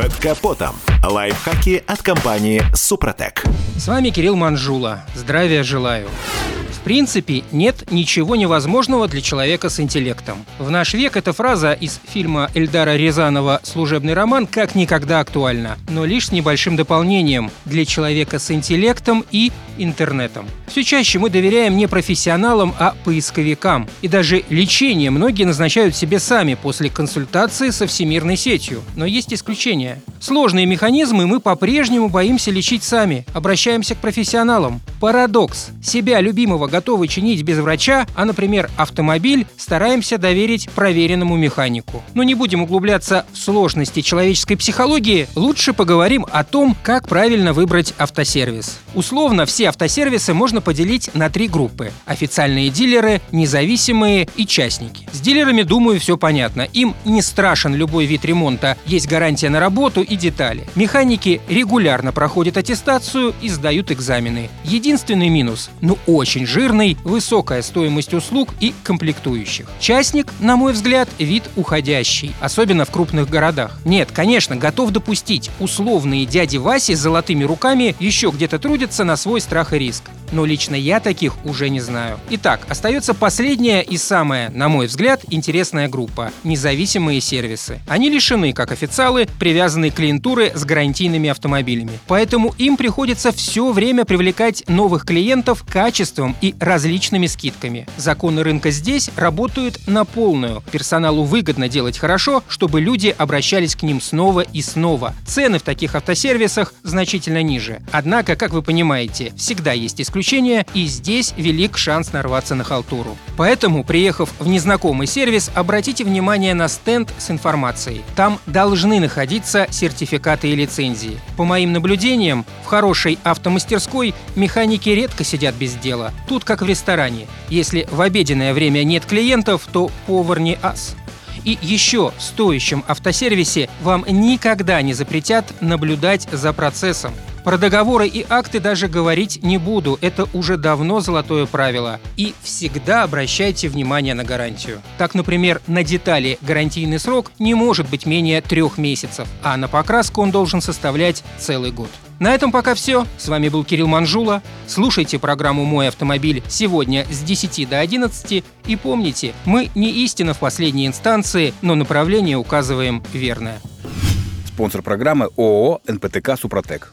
Под капотом. Лайфхаки от компании «Супротек». С вами Кирилл Манжула. Здравия желаю. В принципе, нет ничего невозможного для человека с интеллектом. В наш век эта фраза из фильма Эльдара Рязанова «Служебный роман» как никогда актуальна, но лишь с небольшим дополнением для человека с интеллектом и интернетом. Все чаще мы доверяем не профессионалам, а поисковикам. И даже лечение многие назначают себе сами после консультации со всемирной сетью. Но есть исключения. Сложные механизмы мы по-прежнему боимся лечить сами, обращаемся к профессионалам. Парадокс. Себя любимого готовы чинить без врача, а, например, автомобиль стараемся доверить проверенному механику. Но не будем углубляться в сложности человеческой психологии, лучше поговорим о том, как правильно выбрать автосервис. Условно, все автосервисы можно поделить на три группы. Официальные дилеры, независимые и частники. С дилерами, думаю, все понятно. Им не страшен любой вид ремонта, есть гарантия на работу и детали. Механики регулярно проходят аттестацию и сдают экзамены. Единственный минус – ну очень жирный, высокая стоимость услуг и комплектующих. Частник, на мой взгляд, вид уходящий, особенно в крупных городах. Нет, конечно, готов допустить, условные дяди Васи с золотыми руками еще где-то трудятся на свой страх и риск но лично я таких уже не знаю. Итак, остается последняя и самая, на мой взгляд, интересная группа – независимые сервисы. Они лишены, как официалы, привязанной клиентуры с гарантийными автомобилями. Поэтому им приходится все время привлекать новых клиентов качеством и различными скидками. Законы рынка здесь работают на полную. Персоналу выгодно делать хорошо, чтобы люди обращались к ним снова и снова. Цены в таких автосервисах значительно ниже. Однако, как вы понимаете, всегда есть исключения исключения, и здесь велик шанс нарваться на халтуру. Поэтому, приехав в незнакомый сервис, обратите внимание на стенд с информацией. Там должны находиться сертификаты и лицензии. По моим наблюдениям, в хорошей автомастерской механики редко сидят без дела. Тут как в ресторане. Если в обеденное время нет клиентов, то повар не ас. И еще в стоящем автосервисе вам никогда не запретят наблюдать за процессом. Про договоры и акты даже говорить не буду, это уже давно золотое правило. И всегда обращайте внимание на гарантию. Так, например, на детали гарантийный срок не может быть менее трех месяцев, а на покраску он должен составлять целый год. На этом пока все. С вами был Кирилл Манжула. Слушайте программу «Мой автомобиль» сегодня с 10 до 11. И помните, мы не истина в последней инстанции, но направление указываем верное. Спонсор программы ООО «НПТК Супротек».